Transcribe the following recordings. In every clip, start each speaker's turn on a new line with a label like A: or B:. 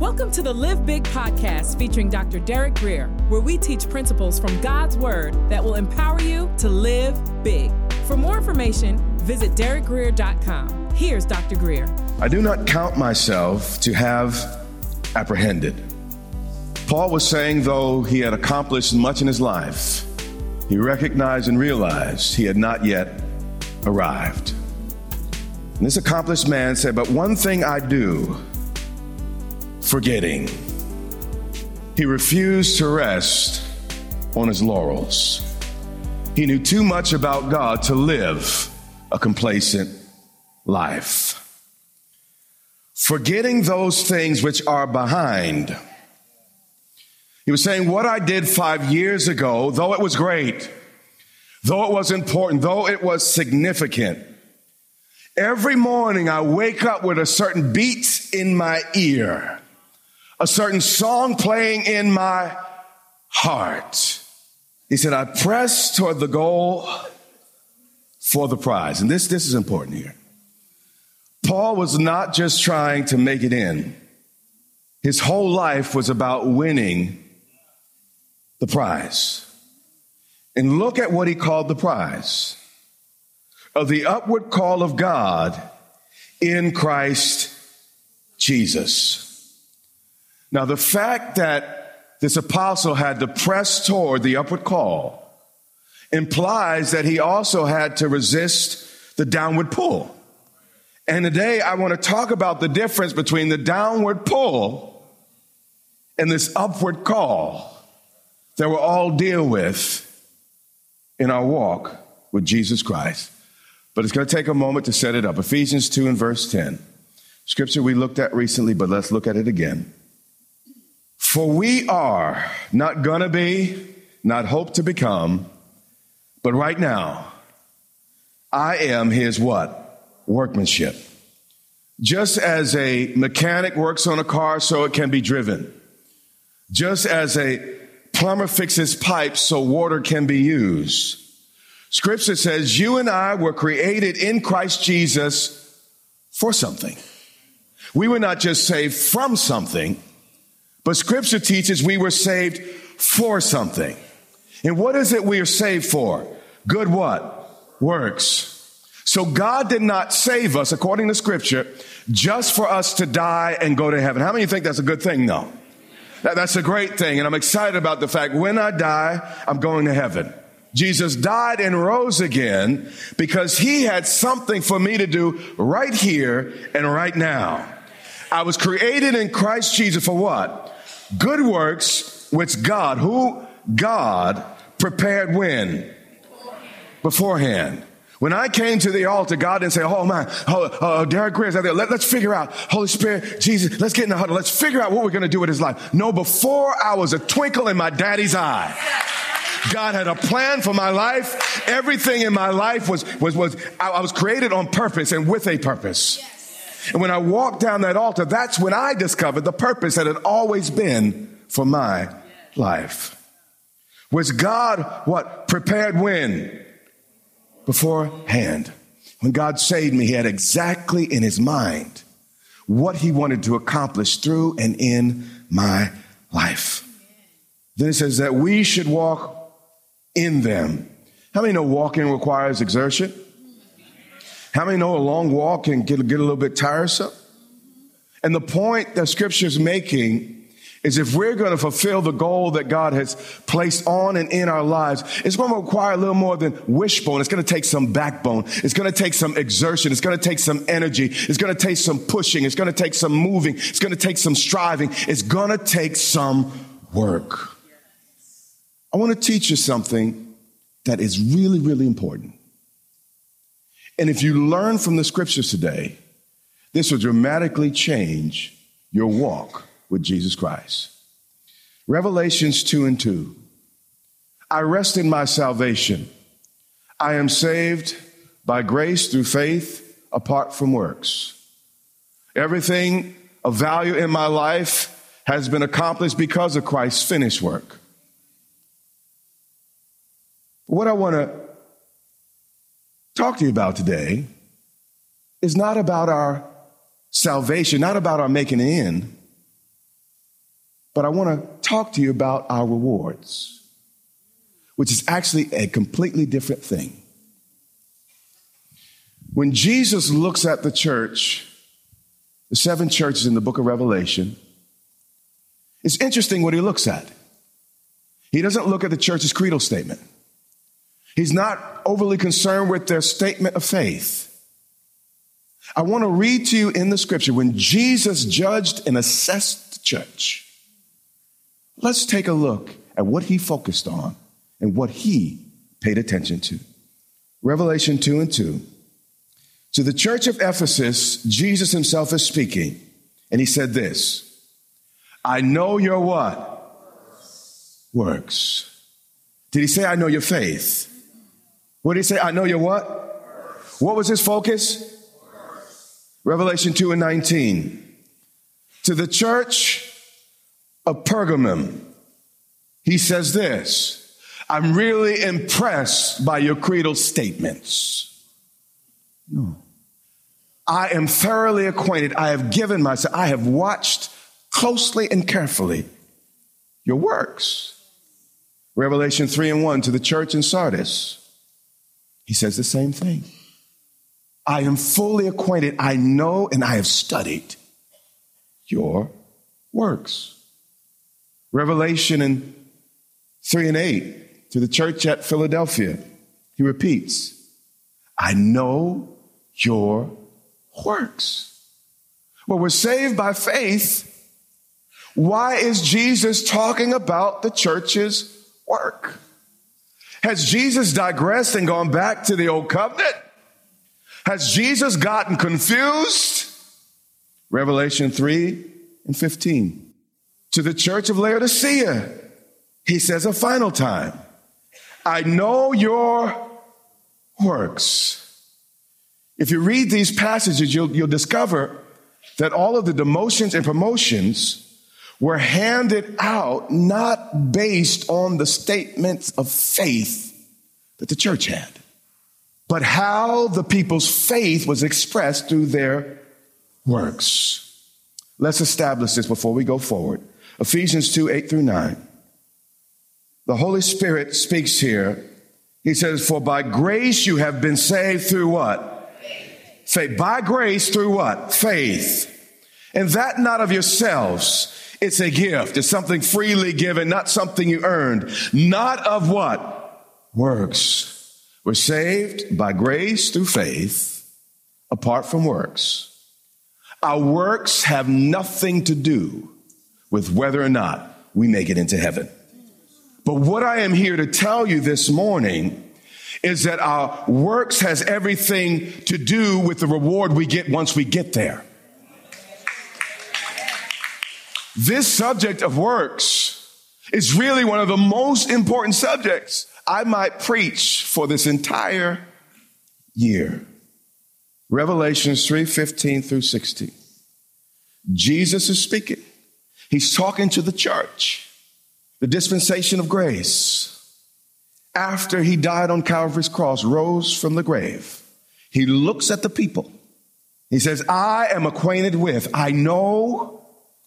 A: Welcome to the Live Big podcast featuring Dr. Derek Grier, where we teach principles from God's Word that will empower you to live big. For more information, visit derekgrier.com. Here's Dr. Grier.
B: I do not count myself to have apprehended. Paul was saying, though he had accomplished much in his life, he recognized and realized he had not yet arrived. And this accomplished man said, But one thing I do, forgetting. He refused to rest on his laurels. He knew too much about God to live a complacent life. Forgetting those things which are behind. He was saying, What I did five years ago, though it was great, though it was important, though it was significant, every morning I wake up with a certain beat in my ear a certain song playing in my heart. He said, I press toward the goal for the prize. And this, this is important here. Paul was not just trying to make it in. His whole life was about winning the prize. And look at what he called the prize of the upward call of God in Christ Jesus. Now, the fact that this apostle had to press toward the upward call implies that he also had to resist the downward pull. And today I want to talk about the difference between the downward pull and this upward call that we'll all deal with in our walk with Jesus Christ. But it's going to take a moment to set it up. Ephesians 2 and verse 10. Scripture we looked at recently, but let's look at it again. For we are not gonna be, not hope to become, but right now, I am his what? Workmanship. Just as a mechanic works on a car so it can be driven. Just as a plumber fixes pipes so water can be used. Scripture says you and I were created in Christ Jesus for something. We were not just saved from something, but scripture teaches we were saved for something. And what is it we are saved for? Good what? Works. So God did not save us, according to scripture, just for us to die and go to heaven. How many think that's a good thing? No. That, that's a great thing. And I'm excited about the fact when I die, I'm going to heaven. Jesus died and rose again because he had something for me to do right here and right now. I was created in Christ Jesus for what? Good works, which God, who God prepared when? Beforehand. When I came to the altar, God didn't say, Oh man, oh, uh, Derek Grier's out there. Let, us figure out, Holy Spirit, Jesus, let's get in the huddle. Let's figure out what we're going to do with his life. No, before I was a twinkle in my daddy's eye. God had a plan for my life. Everything in my life was, was, was, I, I was created on purpose and with a purpose. And when I walked down that altar, that's when I discovered the purpose that had always been for my life. Was God what prepared when? Beforehand. When God saved me, he had exactly in his mind what he wanted to accomplish through and in my life. Then it says that we should walk in them. How many know walking requires exertion? How many know a long walk can get, get a little bit tiresome? And the point that scripture is making is if we're going to fulfill the goal that God has placed on and in our lives, it's going to require a little more than wishbone. It's going to take some backbone. It's going to take some exertion. It's going to take some energy. It's going to take some pushing. It's going to take some moving. It's going to take some striving. It's going to take some work. I want to teach you something that is really, really important. And if you learn from the scriptures today, this will dramatically change your walk with Jesus Christ. Revelations 2 and 2. I rest in my salvation. I am saved by grace through faith apart from works. Everything of value in my life has been accomplished because of Christ's finished work. What I want to talk to you about today is not about our salvation, not about our making it in, but I want to talk to you about our rewards, which is actually a completely different thing. When Jesus looks at the church, the seven churches in the book of Revelation, it's interesting what he looks at. He doesn't look at the church's creedal statement. He's not overly concerned with their statement of faith. I want to read to you in the scripture when Jesus judged and assessed the church. Let's take a look at what he focused on and what he paid attention to. Revelation 2 and 2. To the church of Ephesus, Jesus himself is speaking, and he said this I know your what? Works. Did he say, I know your faith? What did he say? I know your what? What was his focus? Revelation 2 and 19. To the church of Pergamum, he says this I'm really impressed by your creedal statements. No. I am thoroughly acquainted. I have given myself, I have watched closely and carefully your works. Revelation 3 and 1 to the church in Sardis, he says the same thing. I am fully acquainted. I know and I have studied your works. Revelation in 3 and 8 to the church at Philadelphia, he repeats, I know your works. Well, we're saved by faith. Why is Jesus talking about the church's work? Has Jesus digressed and gone back to the old covenant? Has Jesus gotten confused? Revelation 3 and 15. To the church of Laodicea, he says a final time, I know your works. If you read these passages, you'll, you'll discover that all of the demotions and promotions were handed out not based on the statements of faith that the church had, but how the people's faith was expressed through their works. Let's establish this before we go forward. Ephesians 2 8 through 9. The Holy Spirit speaks here. He says, For by grace you have been saved through what? Faith. By grace through what? Faith. And that not of yourselves. It's a gift. It's something freely given, not something you earned. Not of what? Works. We're saved by grace through faith, apart from works. Our works have nothing to do with whether or not we make it into heaven. But what I am here to tell you this morning is that our works has everything to do with the reward we get once we get there. This subject of works is really one of the most important subjects I might preach for this entire year. Revelations 3 15 through 16. Jesus is speaking. He's talking to the church, the dispensation of grace. After he died on Calvary's cross, rose from the grave, he looks at the people. He says, I am acquainted with, I know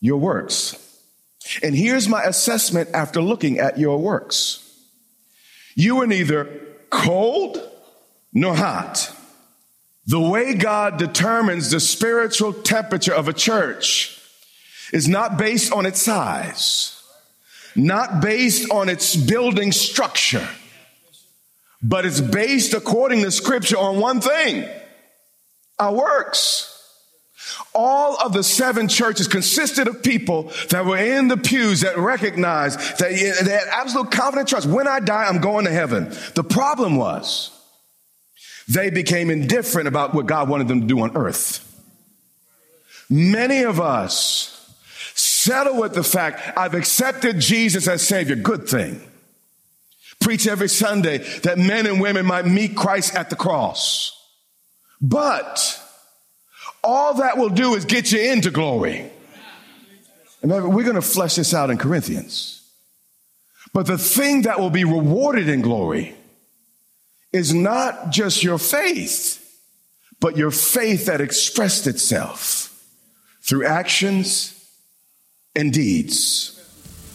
B: your works. And here's my assessment after looking at your works. You are neither cold nor hot. The way God determines the spiritual temperature of a church is not based on its size, not based on its building structure, but it's based according to scripture on one thing our works. All of the seven churches consisted of people that were in the pews that recognized that they had absolute confident trust. When I die, I'm going to heaven. The problem was, they became indifferent about what God wanted them to do on earth. Many of us settle with the fact I've accepted Jesus as Savior. Good thing. Preach every Sunday that men and women might meet Christ at the cross. But all that will do is get you into glory. And we're going to flesh this out in Corinthians. But the thing that will be rewarded in glory is not just your faith, but your faith that expressed itself through actions and deeds.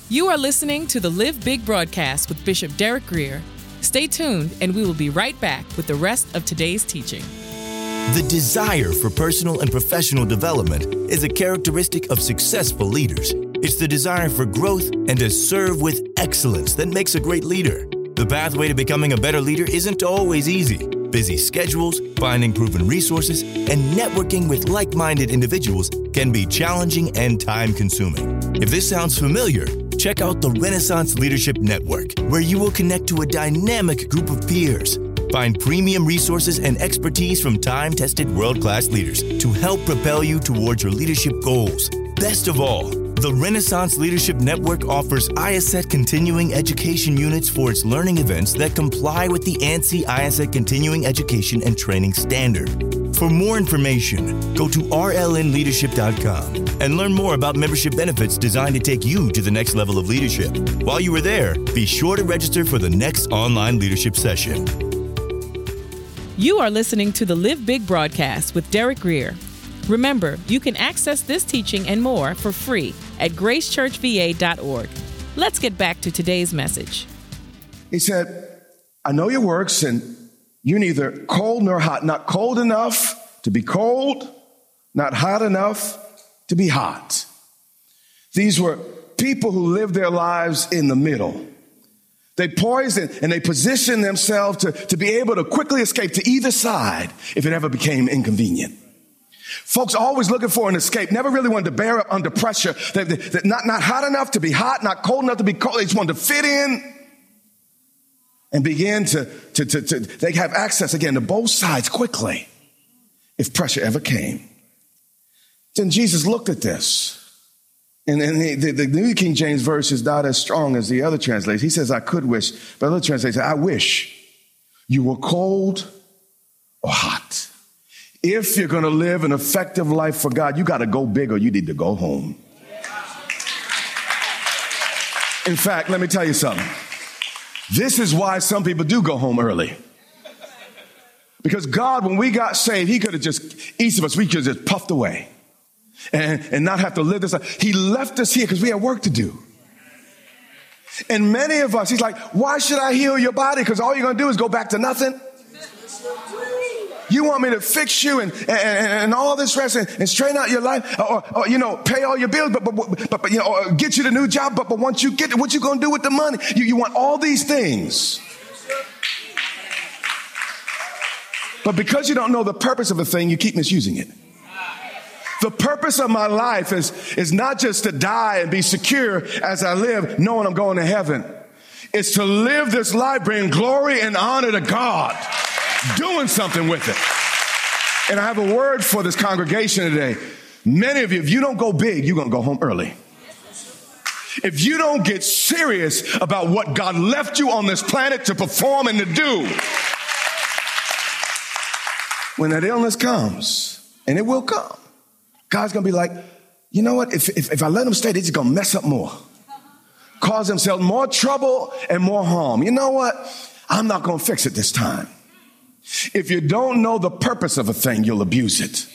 A: You are listening to the Live Big broadcast with Bishop Derek Grier. Stay tuned, and we will be right back with the rest of today's teaching.
C: The desire for personal and professional development is a characteristic of successful leaders. It's the desire for growth and to serve with excellence that makes a great leader. The pathway to becoming a better leader isn't always easy. Busy schedules, finding proven resources, and networking with like minded individuals can be challenging and time consuming. If this sounds familiar, check out the Renaissance Leadership Network, where you will connect to a dynamic group of peers. Find premium resources and expertise from time tested world class leaders to help propel you towards your leadership goals. Best of all, the Renaissance Leadership Network offers IACET continuing education units for its learning events that comply with the ANSI IACET continuing education and training standard. For more information, go to rlnleadership.com and learn more about membership benefits designed to take you to the next level of leadership. While you are there, be sure to register for the next online leadership session.
A: You are listening to the Live Big broadcast with Derek Grier. Remember, you can access this teaching and more for free at gracechurchva.org. Let's get back to today's message.
B: He said, I know your works, and you're neither cold nor hot, not cold enough to be cold, not hot enough to be hot. These were people who lived their lives in the middle. They poison and they position themselves to, to be able to quickly escape to either side if it ever became inconvenient. Folks always looking for an escape, never really wanted to bear up under pressure. They, they, they, not, not hot enough to be hot, not cold enough to be cold. They just wanted to fit in and begin to, to, to, to they have access again to both sides quickly if pressure ever came. Then Jesus looked at this. And, and the, the, the, New King James verse is not as strong as the other translations. He says, I could wish, but other translations, I wish you were cold or hot. If you're going to live an effective life for God, you got to go big or you need to go home. In fact, let me tell you something. This is why some people do go home early. Because God, when we got saved, He could have just, each of us, we could have just puffed away and, and not have to live this life. He left us here because we had work to do. And many of us, He's like, why should I heal your body? Because all you're going to do is go back to nothing. You want me to fix you and, and, and all this rest and, and, straighten out your life or, or, you know, pay all your bills, but, but, but, but you know, get you the new job. But, but once you get it, what you going to do with the money? You, you want all these things. But because you don't know the purpose of a thing, you keep misusing it. The purpose of my life is, is not just to die and be secure as I live, knowing I'm going to heaven. It's to live this life, bring glory and honor to God doing something with it. And I have a word for this congregation today. Many of you, if you don't go big, you're going to go home early. If you don't get serious about what God left you on this planet to perform and to do, when that illness comes, and it will come, God's going to be like, you know what? If, if, if I let them stay, they're just going to mess up more, cause themselves more trouble and more harm. You know what? I'm not going to fix it this time. If you don't know the purpose of a thing, you'll abuse it.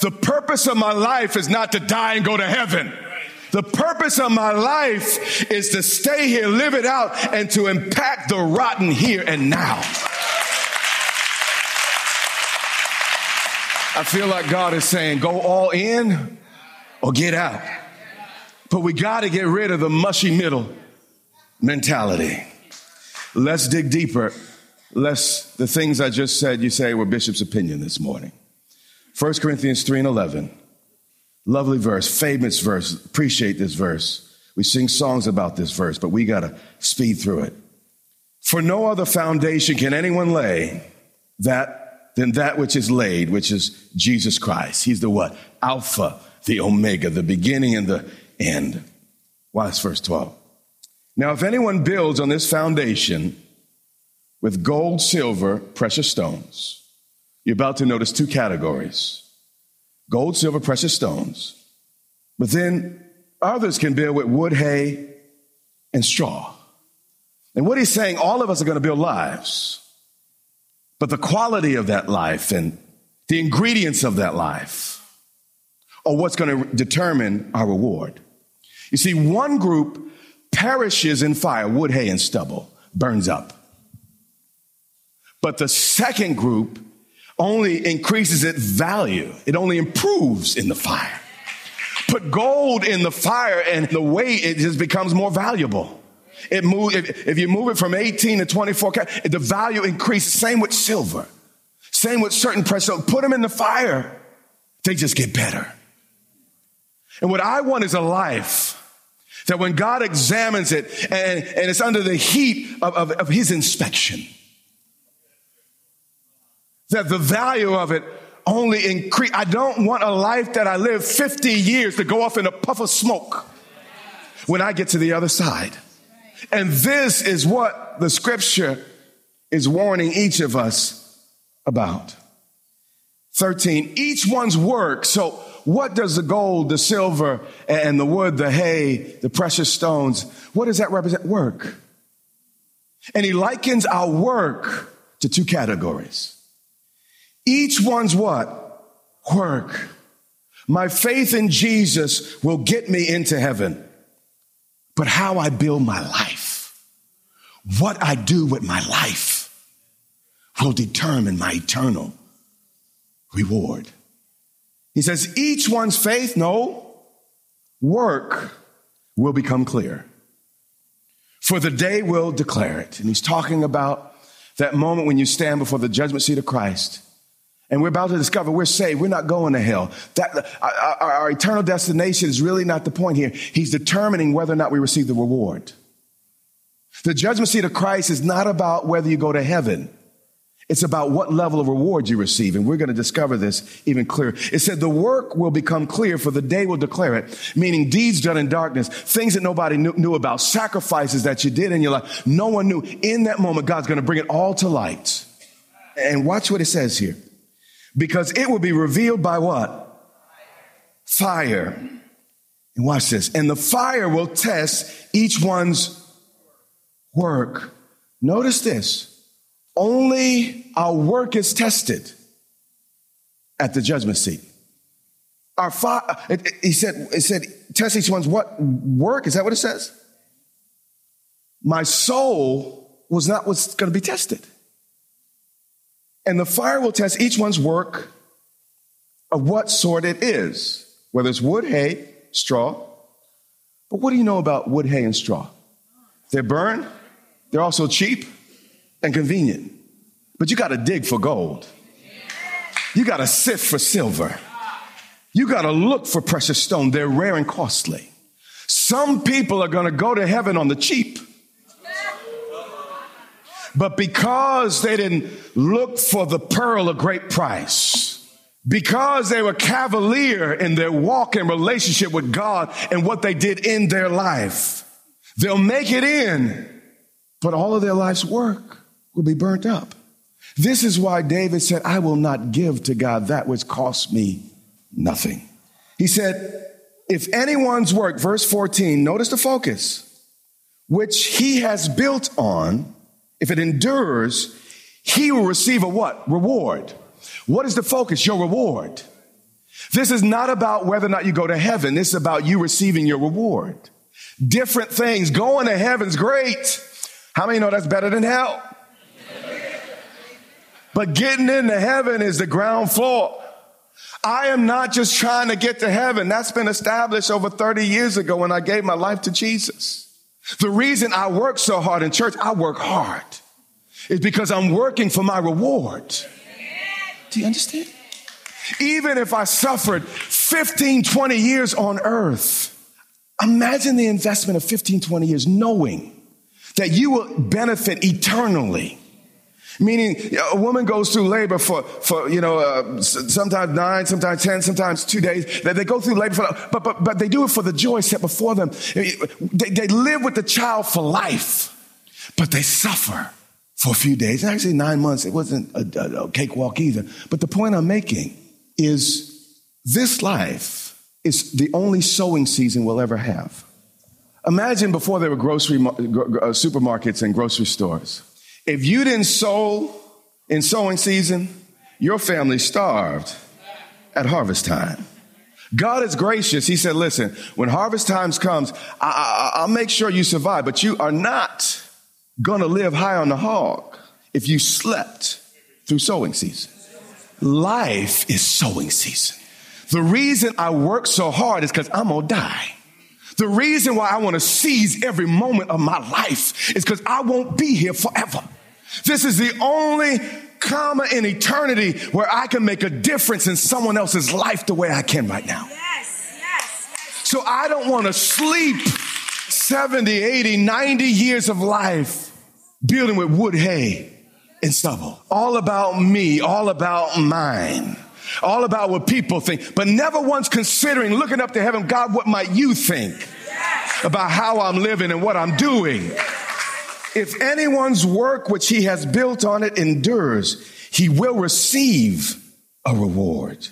B: The purpose of my life is not to die and go to heaven. The purpose of my life is to stay here, live it out, and to impact the rotten here and now. I feel like God is saying, go all in or get out. But we got to get rid of the mushy middle mentality. Let's dig deeper Let's, the things I just said you say were Bishop's opinion this morning. 1 Corinthians 3 and 11. Lovely verse, famous verse. Appreciate this verse. We sing songs about this verse, but we got to speed through it. For no other foundation can anyone lay that than that which is laid, which is Jesus Christ. He's the what? Alpha, the Omega, the beginning and the end. Watch verse 12. Now, if anyone builds on this foundation, with gold, silver, precious stones. You're about to notice two categories gold, silver, precious stones. But then others can build with wood, hay, and straw. And what he's saying, all of us are going to build lives. But the quality of that life and the ingredients of that life are what's going to determine our reward. You see, one group perishes in fire, wood, hay, and stubble, burns up. But the second group only increases its value. It only improves in the fire. Put gold in the fire and the weight, it just becomes more valuable. It move, if, if you move it from 18 to 24, the value increases. Same with silver. Same with certain precious. Put them in the fire. They just get better. And what I want is a life that when God examines it and, and it's under the heat of, of, of his inspection, that the value of it only increase. I don't want a life that I live 50 years to go off in a puff of smoke when I get to the other side. And this is what the scripture is warning each of us about. 13, each one's work. So what does the gold, the silver, and the wood, the hay, the precious stones, what does that represent? Work. And he likens our work to two categories. Each one's what? Work. My faith in Jesus will get me into heaven. But how I build my life, what I do with my life, will determine my eternal reward. He says, each one's faith, no, work will become clear. For the day will declare it. And he's talking about that moment when you stand before the judgment seat of Christ and we're about to discover we're saved. We're not going to hell. That, our, our, eternal destination is really not the point here. He's determining whether or not we receive the reward. The judgment seat of Christ is not about whether you go to heaven. It's about what level of reward you receive. And we're going to discover this even clearer. It said the work will become clear for the day will declare it, meaning deeds done in darkness, things that nobody knew, knew about, sacrifices that you did in your life. No one knew. In that moment, God's going to bring it all to light. And watch what it says here because it will be revealed by what? Fire. And watch this. And the fire will test each one's work. Notice this. Only our work is tested at the judgment seat. Our fire, uh, he said, it said, test each one's what work? Is that what it says? My soul was not what's going to be tested. And the fire will test each one's work of what sort it is, whether it's wood, hay, straw. But what do you know about wood, hay, and straw? They're burned, they're also cheap and convenient. But you got to dig for gold. You got to sift for silver. You got to look for precious stone. They're rare and costly. Some people are going to go to heaven on the cheap. But because they didn't look for the pearl of great price, because they were cavalier in their walk and relationship with God and what they did in their life, they'll make it in, but all of their life's work will be burnt up. This is why David said, I will not give to God that which costs me nothing. He said, if anyone's work, verse 14, notice the focus, which he has built on, if it endures, he will receive a what? Reward. What is the focus? Your reward. This is not about whether or not you go to heaven. This is about you receiving your reward. Different things. Going to heaven's great. How many know that's better than hell? But getting into heaven is the ground floor. I am not just trying to get to heaven. That's been established over 30 years ago when I gave my life to Jesus. The reason I work so hard in church, I work hard, is because I'm working for my reward. Do you understand? Even if I suffered 15, 20 years on earth, imagine the investment of 15, 20 years knowing that you will benefit eternally Meaning, a woman goes through labor for, for you know, uh, sometimes nine, sometimes 10, sometimes two days. They, they go through labor, for, but, but, but they do it for the joy set before them. They, they live with the child for life, but they suffer for a few days. Actually, nine months, it wasn't a, a, a cakewalk either. But the point I'm making is this life is the only sowing season we'll ever have. Imagine before there were grocery uh, supermarkets and grocery stores. If you didn't sow in sowing season, your family starved at harvest time. God is gracious. He said, listen, when harvest times comes, I, will make sure you survive, but you are not going to live high on the hog if you slept through sowing season. Life is sowing season. The reason I work so hard is because I'm going to die. The reason why I want to seize every moment of my life is because I won't be here forever. This is the only comma in eternity where I can make a difference in someone else's life the way I can right now. Yes, yes, yes. So I don't want to sleep 70, 80, 90 years of life building with wood, hay, and stubble. All about me, all about mine. All about what people think, but never once considering looking up to heaven, God, what might you think about how I'm living and what I'm doing? If anyone's work which he has built on it endures, he will receive a reward.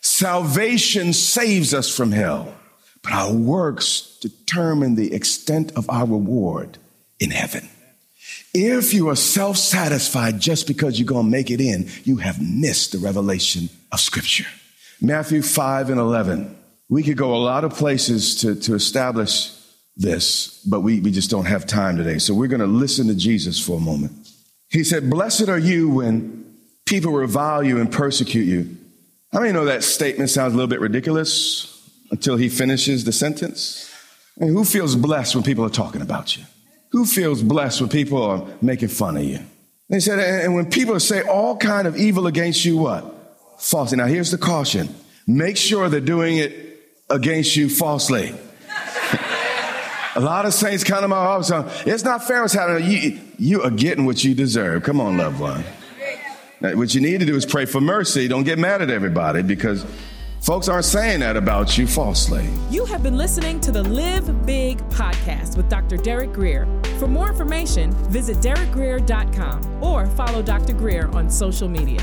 B: Salvation saves us from hell, but our works determine the extent of our reward in heaven. If you are self satisfied just because you're going to make it in, you have missed the revelation of Scripture. Matthew 5 and 11. We could go a lot of places to, to establish this, but we, we just don't have time today. So we're going to listen to Jesus for a moment. He said, Blessed are you when people revile you and persecute you. How many know that statement sounds a little bit ridiculous until he finishes the sentence? I mean, who feels blessed when people are talking about you? Who feels blessed when people are making fun of you? They said, and when people say all kind of evil against you, what? Falsely. Now here's the caution. Make sure they're doing it against you falsely. A lot of saints come to my office. It's not fair what's happening. You, you are getting what you deserve. Come on, loved one. Now, what you need to do is pray for mercy. Don't get mad at everybody because folks aren't saying that about you falsely.
A: You have been listening to the Live Big podcast with Dr. Derek Grier. For more information, visit derekgrier.com or follow Dr. Grier on social media.